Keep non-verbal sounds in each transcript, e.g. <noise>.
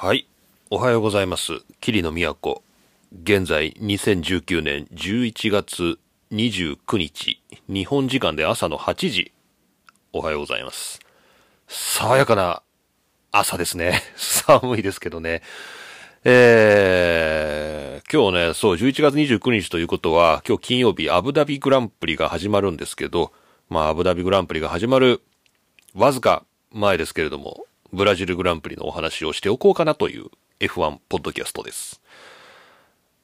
はい。おはようございます。桐野都。現在、2019年11月29日、日本時間で朝の8時。おはようございます。爽やかな朝ですね。<laughs> 寒いですけどね。えー、今日ね、そう、11月29日ということは、今日金曜日、アブダビグランプリが始まるんですけど、まあ、アブダビグランプリが始まる、わずか前ですけれども、ブラジルグランプリのお話をしておこうかなという F1 ポッドキャストです。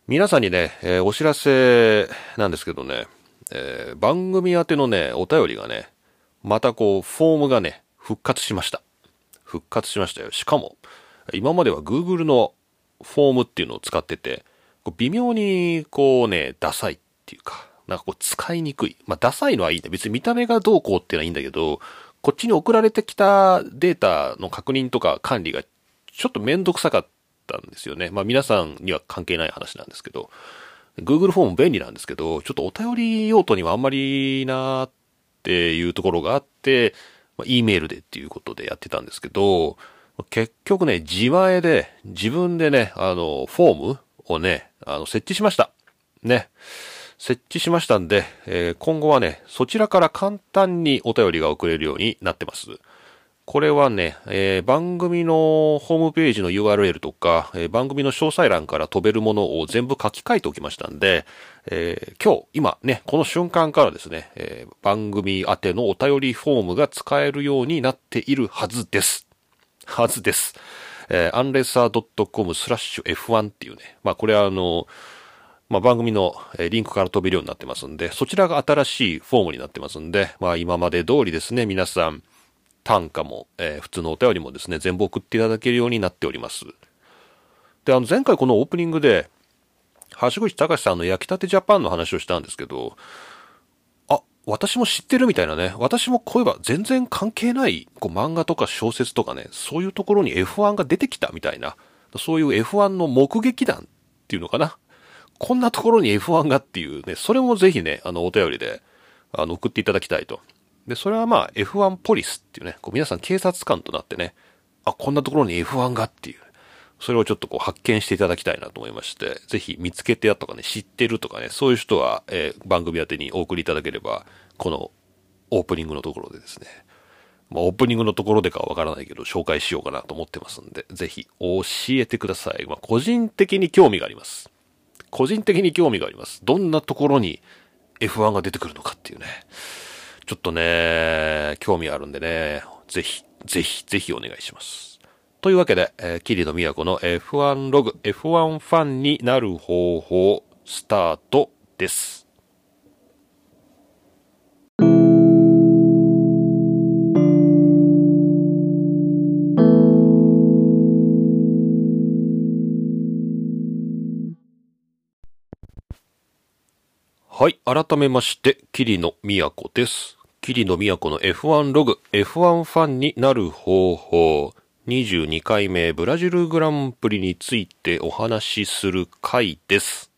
皆さんにね、えーお知らせなんですけどね、えー番組宛てのね、お便りがね、またこう、フォームがね、復活しました。復活しましたよ。しかも、今までは Google のフォームっていうのを使ってて、こう微妙にこうね、ダサいっていうか、なんかこう使いにくい。まあ、ダサいのはいいんだ。別に見た目がどうこうっていうのはいいんだけど、こっちに送られてきたデータの確認とか管理がちょっとめんどくさかったんですよね。まあ皆さんには関係ない話なんですけど、Google フォーム便利なんですけど、ちょっとお便り用途にはあんまりなーっていうところがあって、まあ、E メールでっていうことでやってたんですけど、結局ね、自前で、自分でね、あの、フォームをね、あの、設置しました。ね。設置しましたんで、えー今後はね、そちらから簡単にお便りが送れるようになってます。これはね、えー番組のホームページの URL とか、えー番組の詳細欄から飛べるものを全部書き換えておきましたんで、えー今日、今ね、この瞬間からですね、え番組宛てのお便りフォームが使えるようになっているはずです。はずです。えー、unlesser.com スラッシュ F1 っていうね、まあこれはあの、まあ、番組のリンクから飛べるようになってますんで、そちらが新しいフォームになってますんで、まあ今まで通りですね、皆さん、単価も、えー普通のお便りもですね、全部送っていただけるようになっております。で、あの前回このオープニングで、橋口隆さんの焼きたてジャパンの話をしたんですけど、あ、私も知ってるみたいなね。私もこういえば全然関係ない、こう漫画とか小説とかね、そういうところに F1 が出てきたみたいな、そういう F1 の目撃談っていうのかな。こんなところに F1 がっていうね、それもぜひね、あの、お便りで、あの、送っていただきたいと。で、それはまあ、F1 ポリスっていうね、こう皆さん警察官となってね、あ、こんなところに F1 がっていう、それをちょっとこう発見していただきたいなと思いまして、ぜひ見つけてやとかね、知ってるとかね、そういう人は、えー番組宛てにお送りいただければ、このオープニングのところでですね、まあ、オープニングのところでかはわからないけど、紹介しようかなと思ってますんで、ぜひ教えてください。まあ、個人的に興味があります。個人的に興味があります。どんなところに F1 が出てくるのかっていうね。ちょっとね、興味あるんでね、ぜひ、ぜひ、ぜひお願いします。というわけで、えー、桐野都の F1 ログ、F1 ファンになる方法、スタートです。はい。改めまして、桐野都です。桐野都の F1 ログ、F1 ファンになる方法、22回目ブラジルグランプリについてお話しする回です。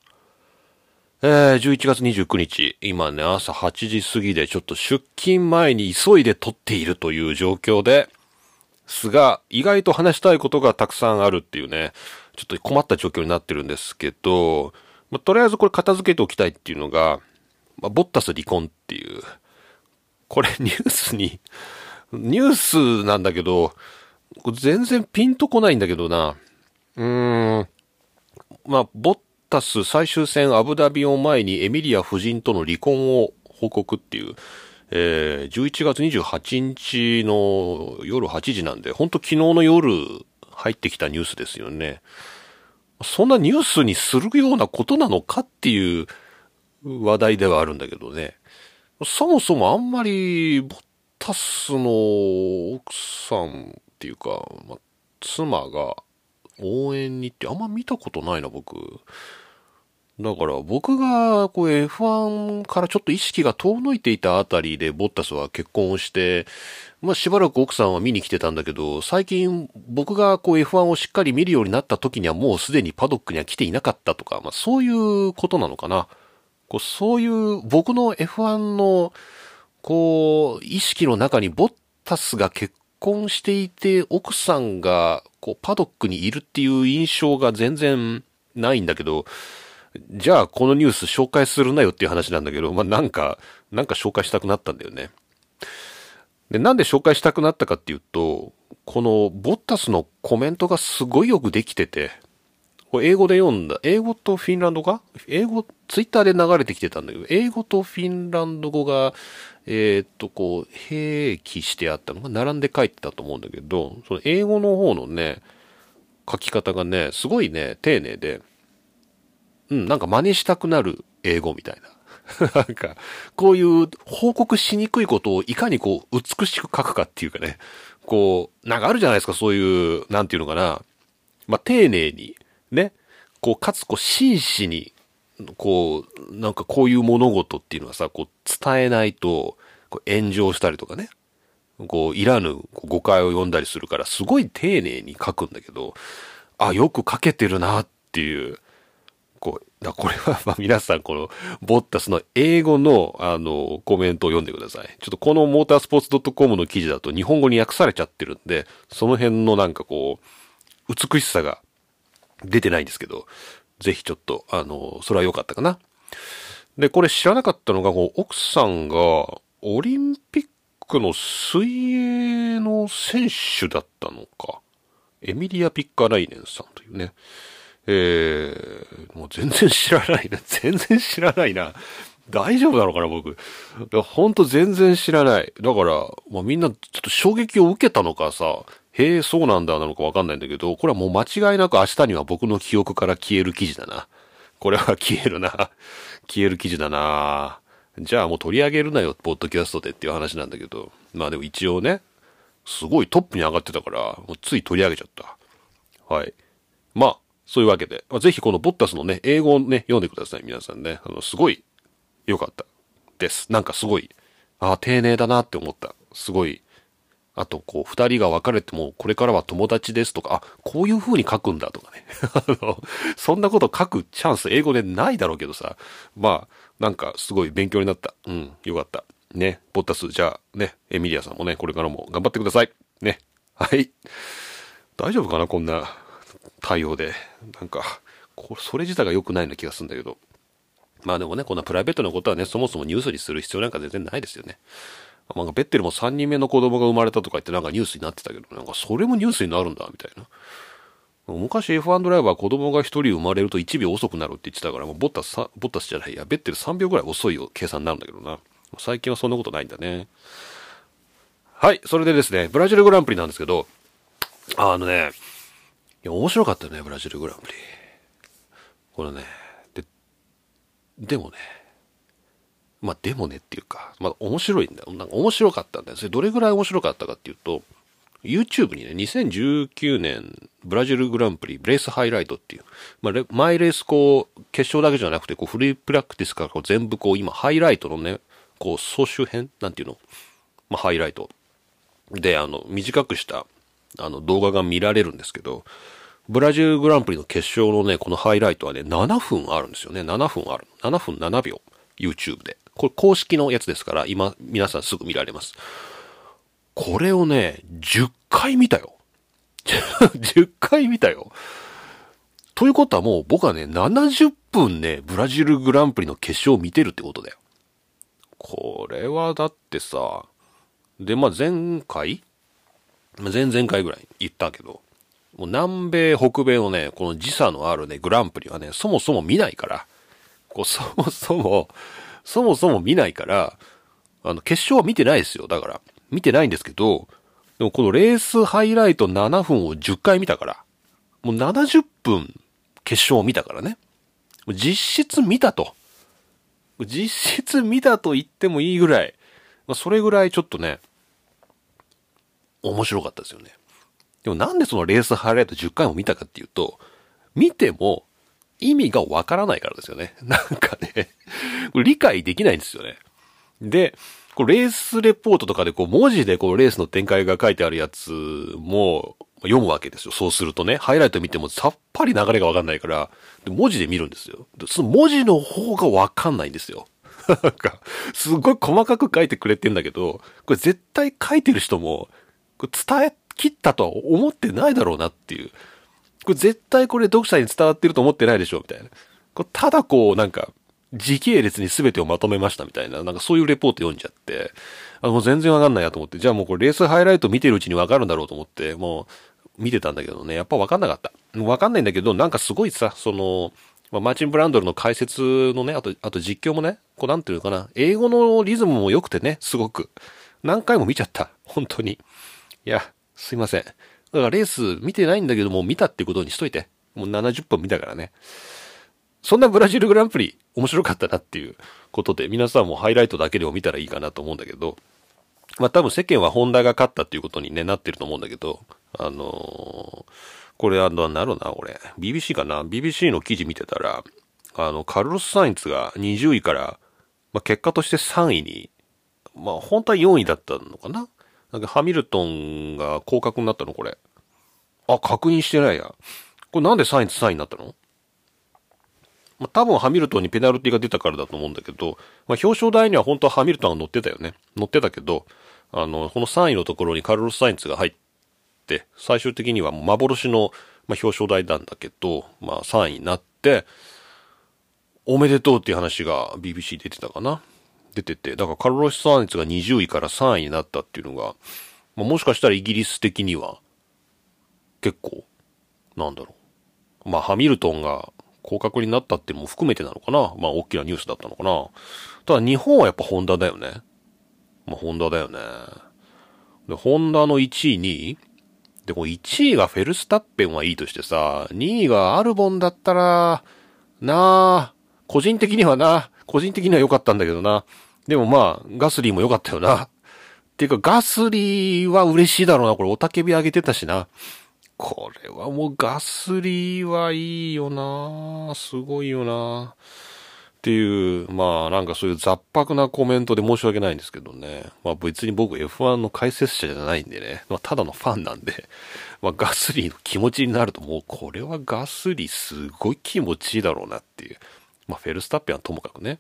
えー、11月29日、今ね、朝8時過ぎでちょっと出勤前に急いで撮っているという状況で、すが、意外と話したいことがたくさんあるっていうね、ちょっと困った状況になってるんですけど、まあ、とりあえずこれ片付けておきたいっていうのが、まあ、ボッタス離婚っていう、これ <laughs> ニュースに、ニュースなんだけど、全然ピンとこないんだけどな。うーん。まあ、ボッタス最終戦アブダビを前にエミリア夫人との離婚を報告っていう、えー、11月28日の夜8時なんで、ほんと昨日の夜入ってきたニュースですよね。そんなニュースにするようなことなのかっていう話題ではあるんだけどね。そもそもあんまり、ボッタスの奥さんっていうか、まあ、妻が応援にってあんま見たことないな、僕。だから僕がこう F1 からちょっと意識が遠のいていたあたりでボッタスは結婚をして、まあしばらく奥さんは見に来てたんだけど、最近僕がこう F1 をしっかり見るようになった時にはもうすでにパドックには来ていなかったとか、まあそういうことなのかな。こうそういう僕の F1 のこう意識の中にボッタスが結婚していて奥さんがこうパドックにいるっていう印象が全然ないんだけど、じゃあこのニュース紹介するなよっていう話なんだけど、まあ、なんか、なんか紹介したくなったんだよね。で、なんで紹介したくなったかっていうと、このボッタスのコメントがすごいよくできてて、これ英語で読んだ、英語とフィンランド語英語、ツイッターで流れてきてたんだけど、英語とフィンランド語が、えー、っと、こう、併記してあったのが並んで書いてたと思うんだけど、その英語の方のね、書き方がね、すごいね、丁寧で、うん、なんか真似したくなる英語みたいな。<laughs> なんか、こういう報告しにくいことをいかにこう、美しく書くかっていうかね、こう、なんかあるじゃないですか、そういう、なんていうのかな。まあ、丁寧に、ね、こう、かつこう、真摯に、こう、なんかこういう物事っていうのはさ、こう、伝えないと、こう炎上したりとかね、こう、いらぬ誤解を読んだりするから、すごい丁寧に書くんだけど、あ、よく書けてるなっていう、こう、だ <laughs> これは、まあ、皆さん、この、ボッタスの英語の、あの、コメントを読んでください。ちょっとこのモータースポーツ .com の記事だと日本語に訳されちゃってるんで、その辺のなんかこう、美しさが出てないんですけど、ぜひちょっと、あの、それは良かったかな。で、これ知らなかったのが、こう奥さんが、オリンピックの水泳の選手だったのか。エミリア・ピッカライネンさんというね。えー、もう全然知らないな。<laughs> 全然知らないな。大丈夫なのかな、僕。ほんと全然知らない。だから、まあ、みんなちょっと衝撃を受けたのかさ、へえ、そうなんだなのかわかんないんだけど、これはもう間違いなく明日には僕の記憶から消える記事だな。これは消えるな。<laughs> 消える記事だな。じゃあもう取り上げるなよ、ポッドキャストでっていう話なんだけど。まあでも一応ね、すごいトップに上がってたから、もうつい取り上げちゃった。はい。まあ、そういうわけで、まあ、ぜひこのボッタスのね、英語をね、読んでください、皆さんね。あの、すごい良かったです。なんかすごい、ああ、丁寧だなって思った。すごい。あと、こう、二人が別れても、これからは友達ですとか、あ、こういう風に書くんだとかね。<laughs> あの、そんなこと書くチャンス、英語でないだろうけどさ。まあ、なんか、すごい勉強になった。うん、よかった。ね、ボッタス、じゃあ、ね、エミリアさんもね、これからも頑張ってください。ね。はい。大丈夫かなこんな対応で。なんか、それ自体が良くないような気がするんだけど。まあでもね、こんなプライベートなことはね、そもそもニュースにする必要なんか全然ないですよね。まあ、ベッテルも3人目の子供が生まれたとか言ってなんかニュースになってたけど、なんかそれもニュースになるんだ、みたいな。昔 F1 ドライバー子供が1人生まれると1秒遅くなるって言ってたから、もうボッタス、ボッタスじゃないや、ベッテル3秒ぐらい遅いよ、計算になるんだけどな。最近はそんなことないんだね。はい、それでですね、ブラジルグランプリなんですけど、あのね、いや、面白かったね、ブラジルグランプリ。これね、で、でもね、まあでもねっていうか、まあ面白いんだよ。なんか面白かったんだよ。それどれぐらい面白かったかっていうと、YouTube にね、2019年ブラジルグランプリレースハイライトっていう、まあ、マイレースこう、決勝だけじゃなくて、こう、フリープラクティスからこう全部こう、今、ハイライトのね、こう、総集編なんていうの？まあ、ハイライト。で、あの、短くした、あの、動画が見られるんですけど、ブラジルグランプリの決勝のね、このハイライトはね、7分あるんですよね。7分ある。7分7秒。YouTube で。これ公式のやつですから、今、皆さんすぐ見られます。これをね、10回見たよ。<laughs> 10回見たよ。ということはもう僕はね、70分ね、ブラジルグランプリの決勝を見てるってことだよ。これはだってさ、で、まあ、前回前々回ぐらい行ったけど、もう南米、北米のね、この時差のあるね、グランプリはね、そもそも見ないから、こう、そもそも、そもそも見ないから、あの、決勝は見てないですよ。だから、見てないんですけど、でもこのレースハイライト7分を10回見たから、もう70分決勝を見たからね。実質見たと。実質見たと言ってもいいぐらい、まあ、それぐらいちょっとね、面白かったですよね。でもなんでそのレースハイライト10回も見たかっていうと、見ても意味がわからないからですよね。<laughs> なんかね理解できないんですよね。で、こうレースレポートとかでこう文字でこうレースの展開が書いてあるやつも読むわけですよ。そうするとね、ハイライト見てもさっぱり流れがわかんないから、文字で見るんですよ。その文字の方がわかんないんですよ。<laughs> なんか、すごい細かく書いてくれてんだけど、これ絶対書いてる人もこれ伝え切ったとは思ってないだろうなっていう。これ絶対これ読者に伝わってると思ってないでしょみたいな。これただこう、なんか、時系列に全てをまとめましたみたいな、なんかそういうレポート読んじゃって、あ、もう全然わかんないやと思って、じゃあもうこれレースハイライト見てるうちにわかるんだろうと思って、もう見てたんだけどね、やっぱわかんなかった。わかんないんだけど、なんかすごいさ、その、まあ、マーチン・ブランドルの解説のね、あと、あと実況もね、こうなんていうのかな、英語のリズムも良くてね、すごく。何回も見ちゃった。本当に。いや、すいません。だからレース見てないんだけども、見たってことにしといて。もう70分見たからね。そんなブラジルグランプリ面白かったなっていうことで、皆さんもハイライトだけでも見たらいいかなと思うんだけど、まあ多分世間はホンダが勝ったっていうことにね、なってると思うんだけど、あのー、これあの、なるな、俺。BBC かな ?BBC の記事見てたら、あの、カルロス・サインツが20位から、まあ結果として3位に、まあ本当は4位だったのかな？なんかハミルトンが降格になったのこれ。あ、確認してないや。これなんでサインツ3位になったの？まあ、多分ハミルトンにペナルティが出たからだと思うんだけど、まあ、表彰台には本当はハミルトンが乗ってたよね。乗ってたけど、あの、この3位のところにカルロス・サインツが入って、最終的には幻の、まあ、表彰台なんだけど、まあ、3位になって、おめでとうっていう話が BBC 出てたかな。出てて、だからカルロス・サインツが20位から3位になったっていうのが、まあ、もしかしたらイギリス的には、結構、なんだろう。まあ、ハミルトンが降格になったっていうのも含めてなのかな。まあ、大きなニュースだったのかな。ただ、日本はやっぱホンダだよね。まあ、ホンダだよね。で、ホンダの1位、2位で、こ1位がフェルスタッペンはいいとしてさ、2位がアルボンだったら、なあ、個人的にはな、個人的には良かったんだけどな。でもまあ、ガスリーも良かったよな。っていうか、ガスリーは嬉しいだろうな。これ、おたけび上げてたしな。これはもうガスリーはいいよなすごいよなっていう、まあなんかそういう雑白なコメントで申し訳ないんですけどね。まあ別に僕 F1 の解説者じゃないんでね。まあただのファンなんで、<laughs> まあガスリーの気持ちになるともうこれはガスリーすごい気持ちいいだろうなっていう。まあフェルスタッペンともかくね。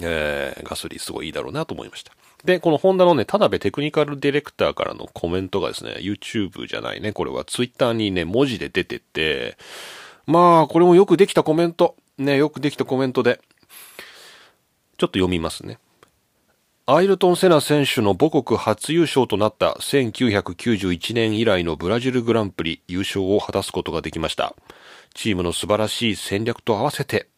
えー、ガスリーすごいいいだろうなと思いました。で、このホンダのね、田辺テクニカルディレクターからのコメントがですね、YouTube じゃないね、これは Twitter にね、文字で出てて、まあ、これもよくできたコメント。ね、よくできたコメントで。ちょっと読みますね。アイルトン・セナ選手の母国初優勝となった1991年以来のブラジルグランプリ優勝を果たすことができました。チームの素晴らしい戦略と合わせて、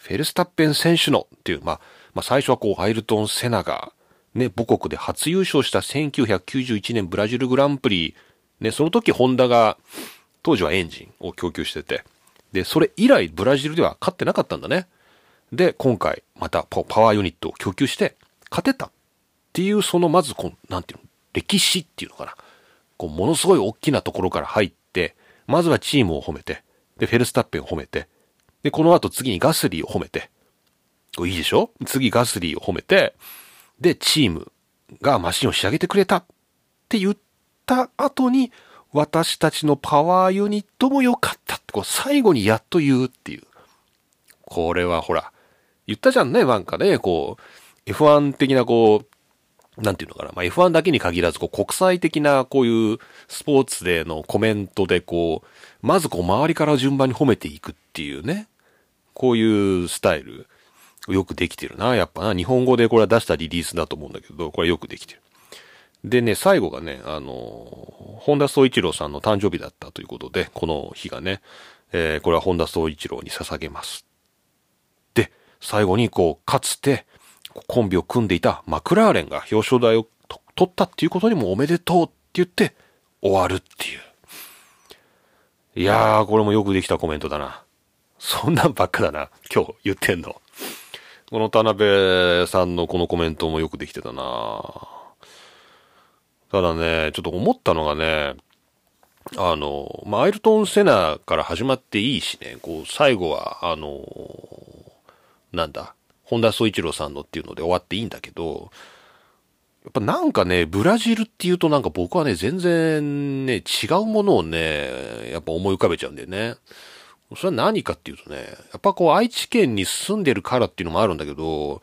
フェルスタッペン選手のっていう、まあ、まあ最初はこう、アイルトン・セナがね、母国で初優勝した1991年ブラジルグランプリ、ね、その時ホンダが、当時はエンジンを供給してて、で、それ以来ブラジルでは勝ってなかったんだね。で、今回またパワーユニットを供給して勝てたっていう、そのまずこう、なんていうの、歴史っていうのかな。こう、ものすごい大きなところから入って、まずはチームを褒めて、で、フェルスタッペンを褒めて、で、この後次にガスリーを褒めて、これいいでしょ？次ガスリーを褒めて、で、チームがマシンを仕上げてくれたって言った後に、私たちのパワーユニットも良かったって、こう最後にやっと言うっていう。これはほら、言ったじゃんね、なんかね、こう、F1 的なこう、なんていうのかな、まあ、F1 だけに限らず、こう、国際的なこういうスポーツでのコメントで、こう、まずこう、周りから順番に褒めていくっていうね、こういうスタイル。よくできてるな。やっぱな。日本語でこれは出したリリースだと思うんだけど、これよくできてる。でね、最後がね、あの、本田宗一郎さんの誕生日だったということで、この日がね、えー、これは本田宗一郎に捧げます。で、最後にこう、かつて、コンビを組んでいたマクラーレンが表彰台を取ったっていうことにもおめでとうって言って終わるっていう。いやー、これもよくできたコメントだな。そんなんばっかだな。今日言ってんの。この田辺さんのこのコメントもよくできてたなただね、ちょっと思ったのがね、あの、まあ、アイルトン・セナから始まっていいしね、こう、最後は、あの、なんだ、本田宗一郎さんのっていうので終わっていいんだけど、やっぱなんかね、ブラジルっていうとなんか僕はね、全然ね、違うものをね、やっぱ思い浮かべちゃうんだよね。それは何かっていうとね、やっぱこう愛知県に住んでるからっていうのもあるんだけど、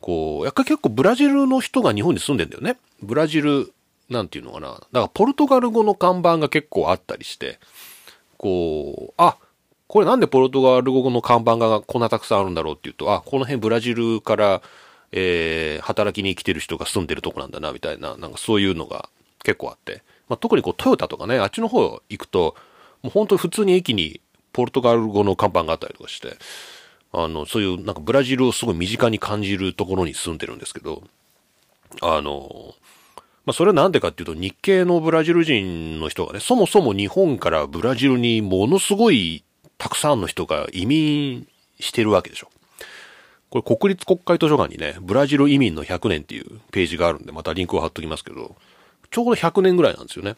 こう、やっぱり結構ブラジルの人が日本に住んでんだよね。ブラジルなんていうのかな。だからポルトガル語の看板が結構あったりして、こう、あ、これなんでポルトガル語の看板がこんなたくさんあるんだろうっていうと、あ、この辺ブラジルから、えー、働きに来てる人が住んでるとこなんだな、みたいな、なんかそういうのが結構あって。まあ、特にこうトヨタとかね、あっちの方行くと、もう本当に普通に駅にポルトガル語の看板があったりとかして、あの、そういうなんかブラジルをすごい身近に感じるところに住んでるんですけど、あの、まあ、それはなんでかっていうと、日系のブラジル人の人がね、そもそも日本からブラジルにものすごいたくさんの人が移民してるわけでしょ。これ国立国会図書館にね、ブラジル移民の100年っていうページがあるんで、またリンクを貼っときますけど、ちょうど100年ぐらいなんですよね。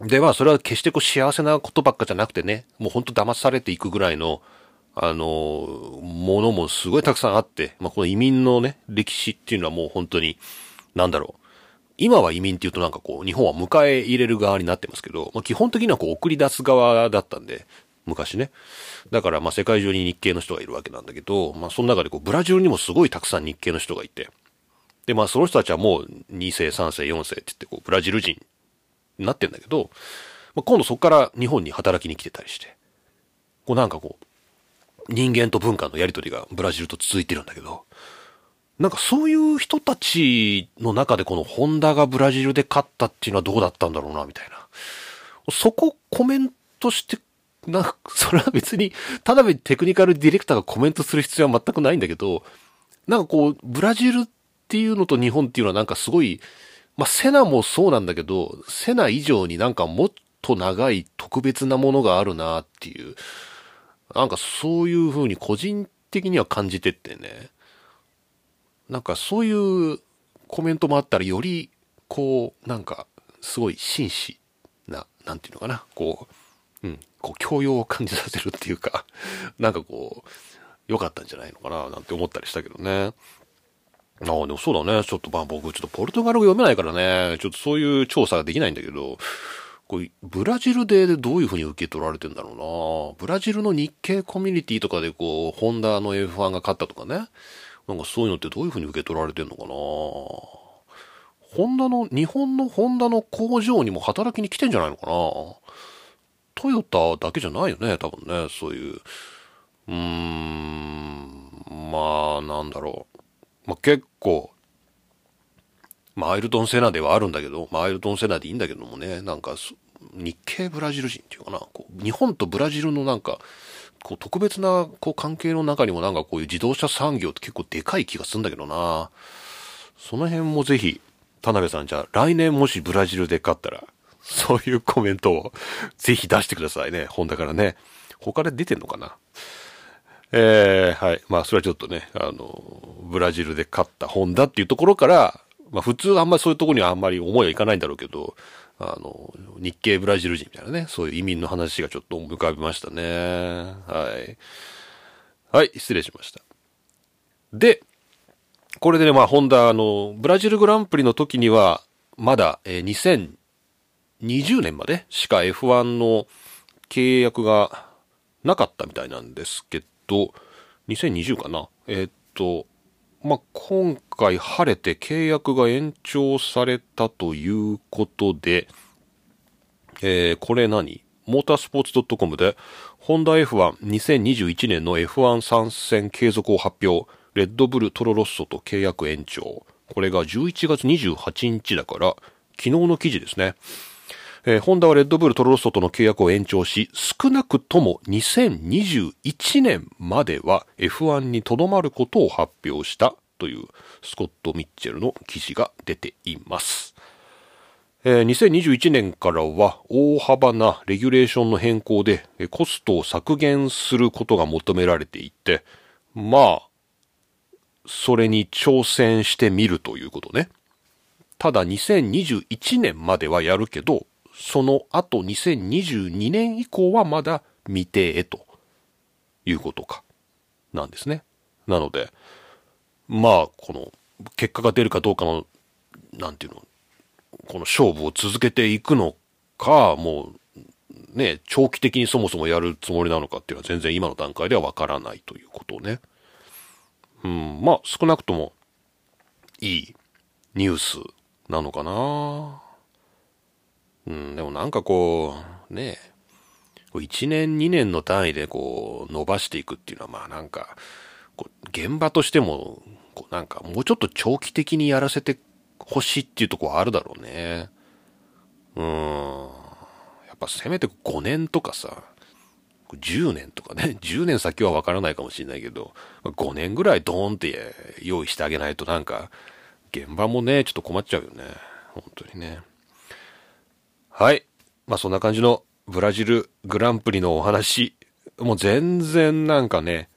で、まあ、それは決してこう幸せなことばっかじゃなくてね、もうほんと騙されていくぐらいの、あの、ものもすごいたくさんあって、まあ、この移民のね、歴史っていうのはもう本当に、なんだろう。今は移民っていうとなんかこう、日本は迎え入れる側になってますけど、まあ、基本的にはこう、送り出す側だったんで、昔ね。だからま世界中に日系の人がいるわけなんだけど、まあその中でこうブラジルにもすごいたくさん日系の人がいて、でまあその人たちはもう2世、3世、4世って言ってこうブラジル人なってんだけど、まあ、今度そこから日本に働きに来てたりして、こうなんかこう、人間と文化のやりとりがブラジルと続いてるんだけど、なんかそういう人たちの中でこのホンダがブラジルで勝ったっていうのはどうだったんだろうな、みたいな。そこコメントしてなんか、それは別に、ただテクニカルディレクターがコメントする必要は全くないんだけど、なんかこう、ブラジルっていうのと日本っていうのはなんかすごい、まあ、セナもそうなんだけど、セナ以上になんかもっと長い特別なものがあるなっていう、なんかそういう風に個人的には感じてってね、なんかそういうコメントもあったらより、こう、なんか、すごい紳士な、なんていうのかな、こう、うん、こう、教養を感じさせるっていうか、なんかこう、良かったんじゃないのかな、なんて思ったりしたけどね。ああ、でもそうだね。ちょっとまあ僕、ちょっとポルトガル語読めないからね、ちょっとそういう調査ができないんだけど、こうブラジルでどういうふうに受け取られてんだろうなブラジルの日系コミュニティとかでこう、ホンダの F1 が勝ったとかね。なんかそういうのってどういうふうに受け取られてんのかなホンダの、日本のホンダの工場にも働きに来てんじゃないのかなトヨタだけじゃないよね、多分ね、そういう。うーん、まあ、なんだろう。まあ結構、まあアイルトン・セナではあるんだけど、まあアイルトン・セナでいいんだけどもね、なんか、日系ブラジル人っていうかな、こう日本とブラジルのなんか、こう特別なこう関係の中にもなんかこういう自動車産業って結構でかい気がするんだけどな。その辺もぜひ、田辺さんじゃあ来年もしブラジルで勝ったら、<laughs> そういうコメントをぜひ出してくださいね。ホンダからね。他で出てんのかな？えー、はい。まあ、それはちょっとね、あの、ブラジルで勝ったホンダっていうところから、まあ、普通あんまりそういうところにはあんまり思いはいかないんだろうけど、あの、日系ブラジル人みたいなね、そういう移民の話がちょっと浮かびましたね。はい。はい、失礼しました。で、これでね、まあ、ホンダ、あの、ブラジルグランプリの時には、まだ、えー、20年までしか F1 の契約がなかったみたいなんですけどど、2020かなえー、っと、まあ、今回晴れて契約が延長されたということで、えー、これ何？モータースポーツ .com で、ホンダ F12021 年の F1 参戦継続を発表。レッドブルトロロッソと契約延長。これが11月28日だから、昨日の記事ですね。えー、ホンダはレッドブルトロロッソとの契約を延長し、少なくとも2021年までは F1 にとどまることを発表したというスコット・ミッチェルの記事が出ています。えー、2021年からは大幅なレギュレーションの変更でコストを削減することが求められていて、まあ、それに挑戦してみるということね。ただ2021年まではやるけど、その後2022年以降はまだ未定へということか。なんですね。なので、まあ、この、結果が出るかどうかの、なんていうの、この勝負を続けていくのか、もう、ね、長期的にそもそもやるつもりなのかっていうのは全然今の段階ではわからないということをね。うん、まあ、少なくとも、いいニュースなのかなうん、でもなんかこう、ね1年2年の単位でこう伸ばしていくっていうのはまあなんか、こう現場としても、こうなんかもうちょっと長期的にやらせてほしいっていうとこはあるだろうね。うん。やっぱせめて5年とかさ、10年とかね、<laughs> 10年先はわからないかもしれないけど、5年ぐらいドーンって用意してあげないとなんか、現場もね、ちょっと困っちゃうよね。本当にね。はい。まあそんな感じのブラジルグランプリのお話。もう全然なんかね、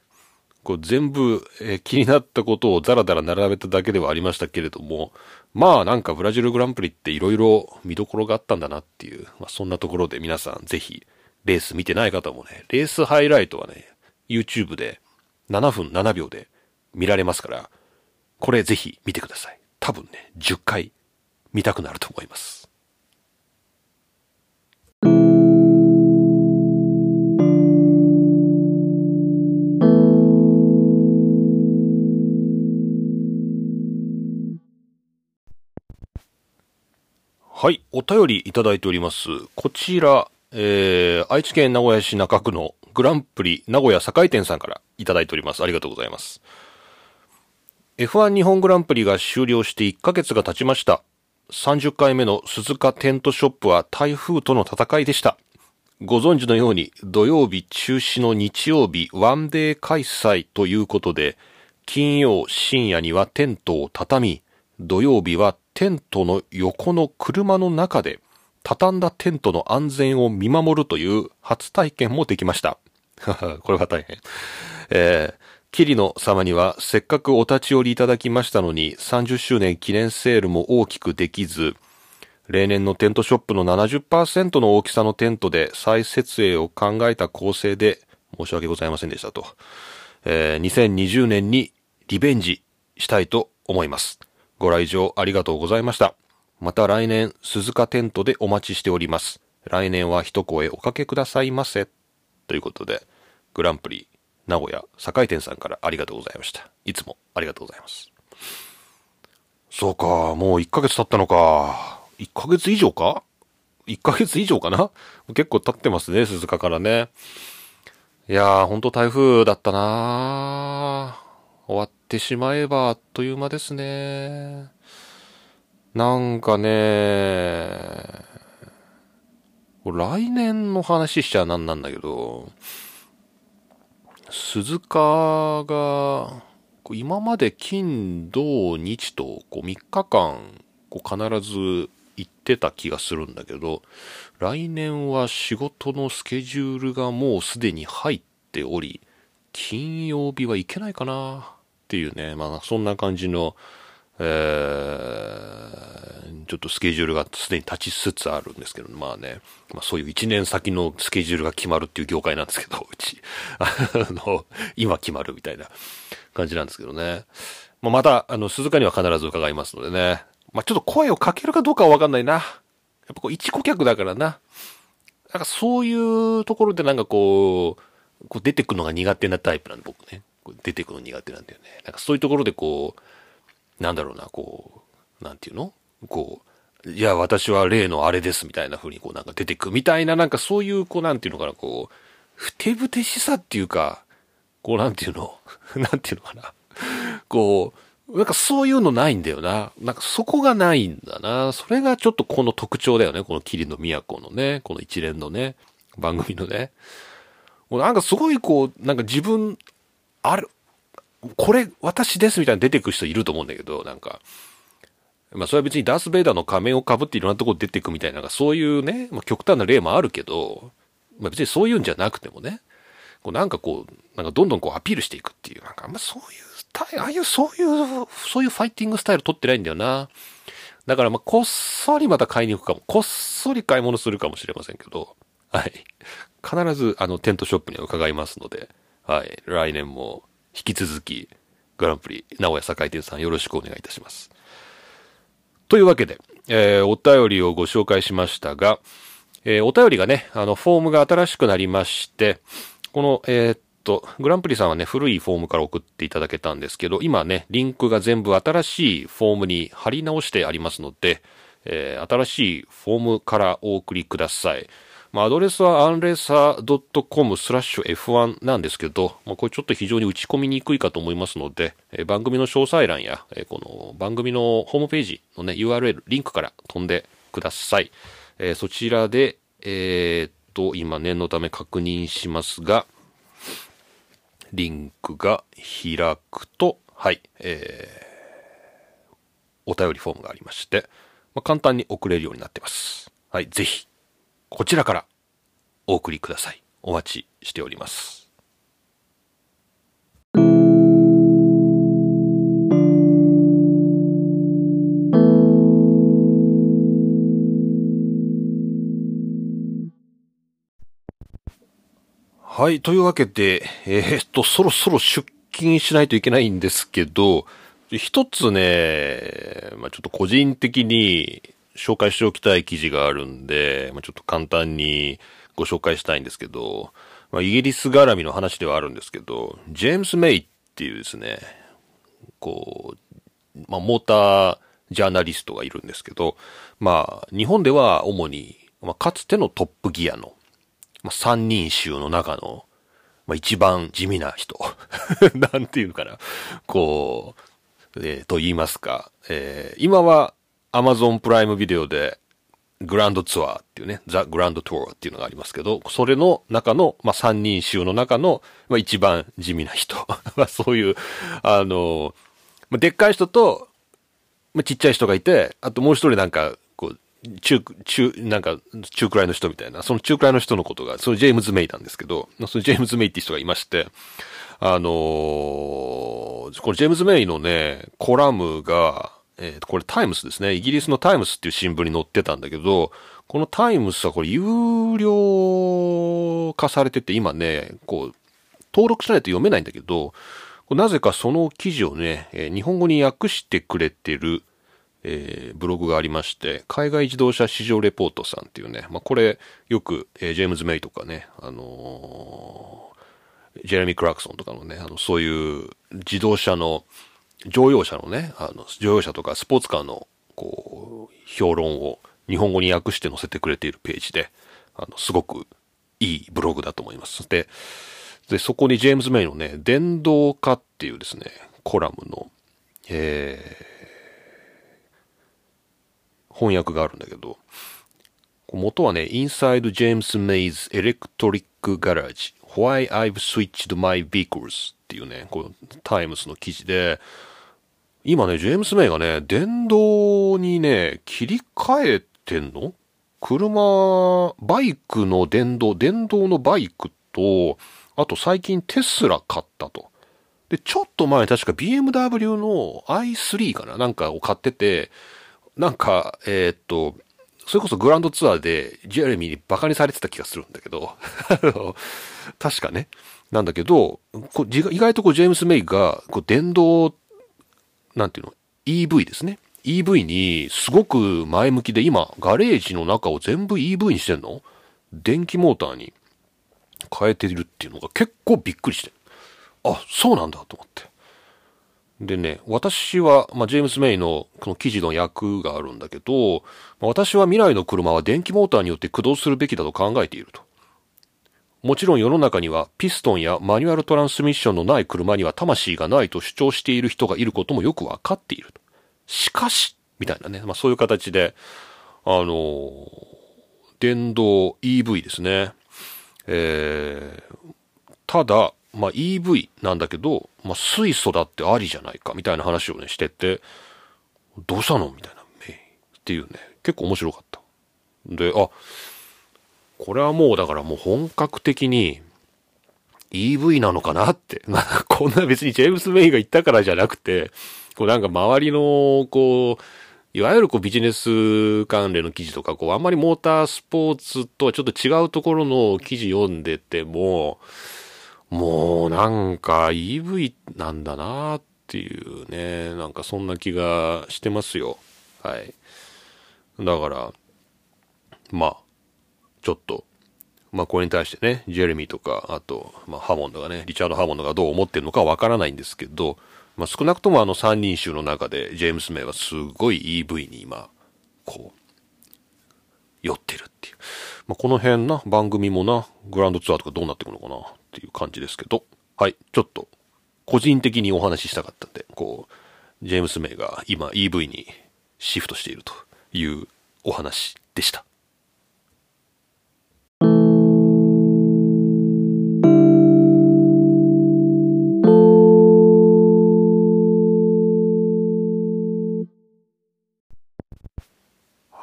こう全部、え、気になったことをザラザラ並べただけではありましたけれども、まあなんかブラジルグランプリって色々見どころがあったんだなっていう、まあそんなところで皆さんぜひレース見てない方もね、レースハイライトはね、YouTube で7分7秒で見られますから、これぜひ見てください。多分ね、10回見たくなると思います。はい、お便りいただいております。こちら、えー、愛知県名古屋市中区のグランプリ名古屋栄店さんからいただいております。ありがとうございます。F1 日本グランプリが終了して1ヶ月が経ちました。30回目の鈴鹿テントショップは台風との戦いでした。ご存知のように土曜日中止の日曜日ワンデー開催ということで、金曜深夜にはテントを畳み、土曜日はテントの横の車の中で畳んだテントの安全を見守るという初体験もできました。<laughs> これは大変。えー、キリノ様にはせっかくお立ち寄りいただきましたのに30周年記念セールも大きくできず、例年のテントショップの70%の大きさのテントで再設営を考えた構成で申し訳ございませんでしたと。えー、2020年にリベンジしたいと思います。ご来場ありがとうございました。また来年、鈴鹿テントでお待ちしております。来年は一声おかけくださいませ。ということで、グランプリ、名古屋、堺店さんからありがとうございました。いつもありがとうございます。そうか、もう1ヶ月経ったのか。1ヶ月以上か ?1 ヶ月以上かな？結構経ってますね、鈴鹿からね。いやー、ほんと台風だったな終わってしまえばあっという間ですね。なんかね、来年の話しちゃなんなんだけど、鈴鹿が、今まで金、土、日とこう3日間こう必ず行ってた気がするんだけど、来年は仕事のスケジュールがもうすでに入っており、金曜日は行けないかなっていうね、まあそんな感じの、えー、ちょっとスケジュールがすでに立ちつつあるんですけど、まあね、まあそういう1年先のスケジュールが決まるっていう業界なんですけど、<laughs> うち、あの、今決まるみたいな感じなんですけどね。まあ、また、あの、鈴鹿には必ず伺いますのでね。まあ、ちょっと声をかけるかどうかはわかんないな。やっぱこう、一顧客だからな。なんかそういうところでなんかこう、こう出てくのが苦手なタイプなんで、僕ね。出てくの苦手なんだよね。なんかそういうところでこう、なんだろうな、こう、なんていうの？こう、いや、私は例のあれですみたいな風にこうなんか出てくみたいな、なんかそういう、こうなんていうのかな、こう、ふてぶてしさっていうか、こうなんていうの、<laughs> なんていうのかな？こう、なんかそういうのないんだよな。なんかそこがないんだな。それがちょっとこの特徴だよね。この霧の都のね、この一連のね、番組のね。なんかすごいこう、なんか自分、ある、これ私ですみたいな出てく人いると思うんだけど、なんか、まあそれは別にダース・ベイダーの仮面を被っていろんなとこ出てくみたいな、そういうね、まあ極端な例もあるけど、まあ別にそういうんじゃなくてもね、こうなんかこう、なんかどんどんこうアピールしていくっていう、なんかあんまそういう、ああいうそういう、そういうファイティングスタイル取ってないんだよな。だからまあこっそりまた買いに行くかも、こっそり買い物するかもしれませんけど、はい。必ずあのテントショップには伺いますので、はい。来年も引き続き、グランプリ、名古屋栄店さんよろしくお願いいたします。というわけで、えー、お便りをご紹介しましたが、えー、お便りがね、あの、フォームが新しくなりまして、この、えー、っと、グランプリさんはね、古いフォームから送っていただけたんですけど、今ね、リンクが全部新しいフォームに貼り直してありますので、えー、新しいフォームからお送りください。まあ、アドレスはアンレーサー .com スラッシュ F1 なんですけど、まあ、これちょっと非常に打ち込みにくいかと思いますので、えー、番組の詳細欄や、えー、この番組のホームページのね、URL、リンクから飛んでください。えー、そちらで、えー、っと、今念のため確認しますが、リンクが開くと、はい、えー、お便りフォームがありまして、まあ、簡単に送れるようになってます。はい、ぜひ、こちらからお送りください。お待ちしております。はい。というわけで、えー、っと、そろそろ出勤しないといけないんですけど、一つね、まあ、ちょっと個人的に紹介しておきたい記事があるんで、まあ、ちょっと簡単にご紹介したいんですけど、まあ、イギリス絡みの話ではあるんですけど、ジェームス・メイっていうですね、こう、まあ、モータージャーナリストがいるんですけど、まあ、日本では主に、まあ、かつてのトップギアのまあ、三人衆の中の、まあ、一番地味な人。<laughs> なんていうかな。こう、えー、と言いますか。えー、今は Amazon プライムビデオでグランドツアーっていうね、ザ・グランドトゥアーっていうのがありますけど、それの中の、まあ、三人衆の中の、まあ、一番地味な人。<laughs> まあ、そういう、あの、まあ、でっかい人と、まあ、ちっちゃい人がいて、あともう一人なんか、こう中、中、なんか、中くらいの人みたいな、その中くらいの人のことが、そのジェームズ・メイなんですけど、そのジェームズ・メイって人がいまして、あのー、このジェームズ・メイのね、コラムが、えっ、ー、と、これタイムスですね。イギリスのタイムスっていう新聞に載ってたんだけど、このタイムスはこれ有料化されてて、今ね、こう、登録しないと読めないんだけど、なぜかその記事をね、日本語に訳してくれてる、えー、ブログがありまして、海外自動車市場レポートさんっていうね、まあ、これ、よく、えー、ジェームズ・メイとかね、あのー、ジェレミー・クラクソンとかのね、あの、そういう自動車の、乗用車のね、あの、乗用車とかスポーツカーの、こう、評論を日本語に訳して載せてくれているページで、あの、すごくいいブログだと思います。で、で、そこにジェームズ・メイのね、電動化っていうですね、コラムの、えー、翻訳があるんだけど、元はね、Inside James May's Electric Garage Why I've Switched My Vehicles っていうね、こう、タイムスの記事で、今ね、ジェームス・メイがね、電動にね、切り替えてんの？車、バイクの電動、電動のバイクと、あと最近テスラ買ったと。で、ちょっと前確か BMW の i3 かな？なんかを買ってて、なんか、えー、っと、それこそグランドツアーでジェレミーにバカにされてた気がするんだけど、<laughs> 確かね。なんだけど、意外とこうジェームス・メイがこう電動、なんていうの、EV ですね。EV にすごく前向きで今、ガレージの中を全部 EV にしてんの？電気モーターに変えてるっていうのが結構びっくりして。あ、そうなんだと思って。でね、私は、まあ、ジェームス・メイのこの記事の役があるんだけど、私は未来の車は電気モーターによって駆動するべきだと考えていると。もちろん世の中にはピストンやマニュアルトランスミッションのない車には魂がないと主張している人がいることもよくわかっている。しかし、みたいなね、まあ、そういう形で、あの、電動 EV ですね。えー、ただ、まあ、EV なんだけど、まあ、水素だってありじゃないか、みたいな話をね、してて、どうしたの？みたいな、っていうね、結構面白かった。で、あ、これはもうだからもう本格的に EV なのかなって。<laughs> まあ、こんな別にジェームス・メイが言ったからじゃなくて、こうなんか周りの、こう、いわゆるこうビジネス関連の記事とか、こうあんまりモータースポーツとはちょっと違うところの記事読んでても、もうなんか EV なんだなっていうね、なんかそんな気がしてますよ。はい。だから、まあ、ちょっとまあこれに対してね、ジェレミーとか、あと、まあハモンドがね、リチャード・ハモンドがどう思ってるのかわからないんですけど、まあ少なくともあの三人衆の中で、ジェームス・メイはすごい EV に今、こう、寄ってるっていう。まあこの辺な、番組もな、グランドツアーとかどうなっていくのかなっていう感じですけど、はい、ちょっと、個人的にお話ししたかったんで、こう、ジェームス・メイが今 EV にシフトしているというお話でした。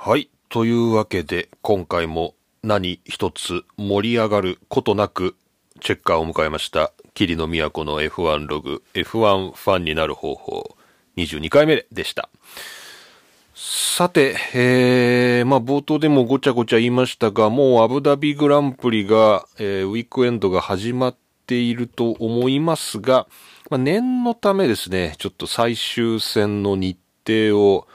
はい。というわけで、今回も何一つ盛り上がることなく、チェッカーを迎えました。霧の都の F1 ログ、F1 ファンになる方法、22回目でした。さて、えー、まあ冒頭でもごちゃごちゃ言いましたが、もうアブダビグランプリが、えー、ウィークエンドが始まっていると思いますが、まあ、念のためですね、ちょっと最終戦の日程を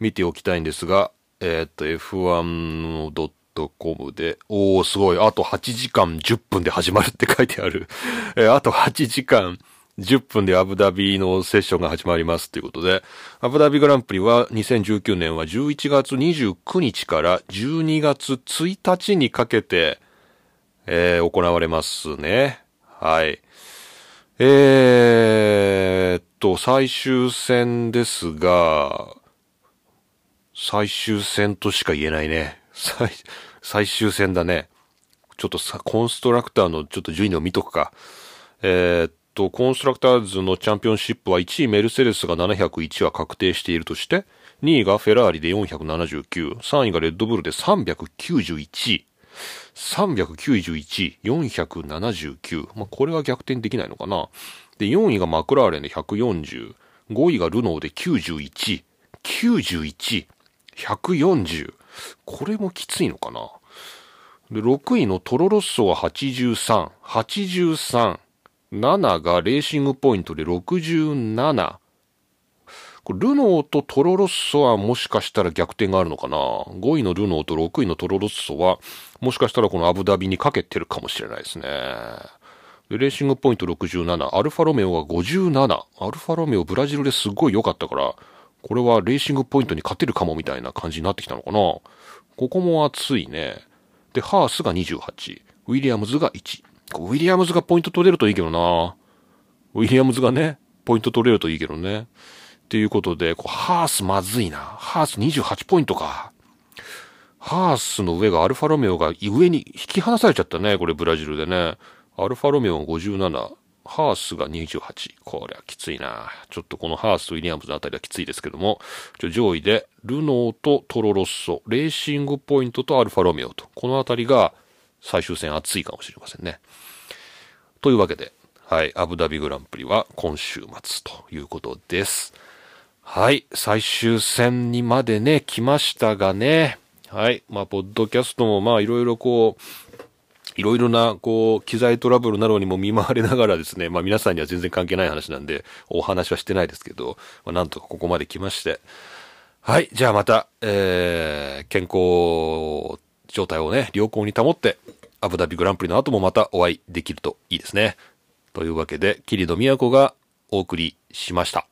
見ておきたいんですが、えー、っと、F1.com で、おー、すごい、あと8時間10分で始まるって書いてある。<laughs> えー、あと8時間10分でアブダビのセッションが始まりますということで、アブダビグランプリは2019年は11月29日から12月1日にかけて、えー、行われますね。はい。えー、っと、最終戦ですが、最終戦としか言えないね。最、最終戦だね。ちょっとさ、コンストラクターのちょっと順位を見とくか。えー、っと、コンストラクターズのチャンピオンシップは1位メルセデスが701は確定しているとして、2位がフェラーリで479、3位がレッドブルで391、391、479。まあ、これは逆転できないのかな。で、4位がマクラーレンで140、5位がルノーで91、91、140。これもきついのかな？で、6位のトロロッソは83、83、7がレーシングポイントで67。これルノーとトロロッソはもしかしたら逆転があるのかな ?5 位のルノーと6位のトロロッソは、もしかしたらこのアブダビにかけてるかもしれないですね。で、レーシングポイント67、アルファロメオが57。アルファロメオブラジルですごい良かったから、これはレーシングポイントに勝てるかもみたいな感じになってきたのかなここも熱いね。で、ハースが28。ウィリアムズが1。ウィリアムズがポイント取れるといいけどな。ウィリアムズがね、ポイント取れるといいけどね。っていうことで、こうハースまずいな。ハース28ポイントか。ハースの上がアルファロメオが上に引き離されちゃったね。これブラジルでね。アルファロメオ57。ハースが28。これはきついな。ちょっとこのハースとウィリアムズのあたりはきついですけども、上位でルノーとトロロッソ、レーシングポイントとアルファロメオと、このあたりが最終戦熱いかもしれませんね。というわけで、はい、アブダビグランプリは今週末ということです。はい、最終戦にまでね、来ましたがね、はい、まあ、ポッドキャストもまあ、いろいろこう、いろいろな、こう、機材トラブルなどにも見舞われながらですね、まあ皆さんには全然関係ない話なんで、お話はしてないですけど、まあなんとかここまで来まして、はい、じゃあまた、えー、健康状態をね、良好に保って、アブダビグランプリの後もまたお会いできるといいですね。というわけで、桐野都がお送りしました。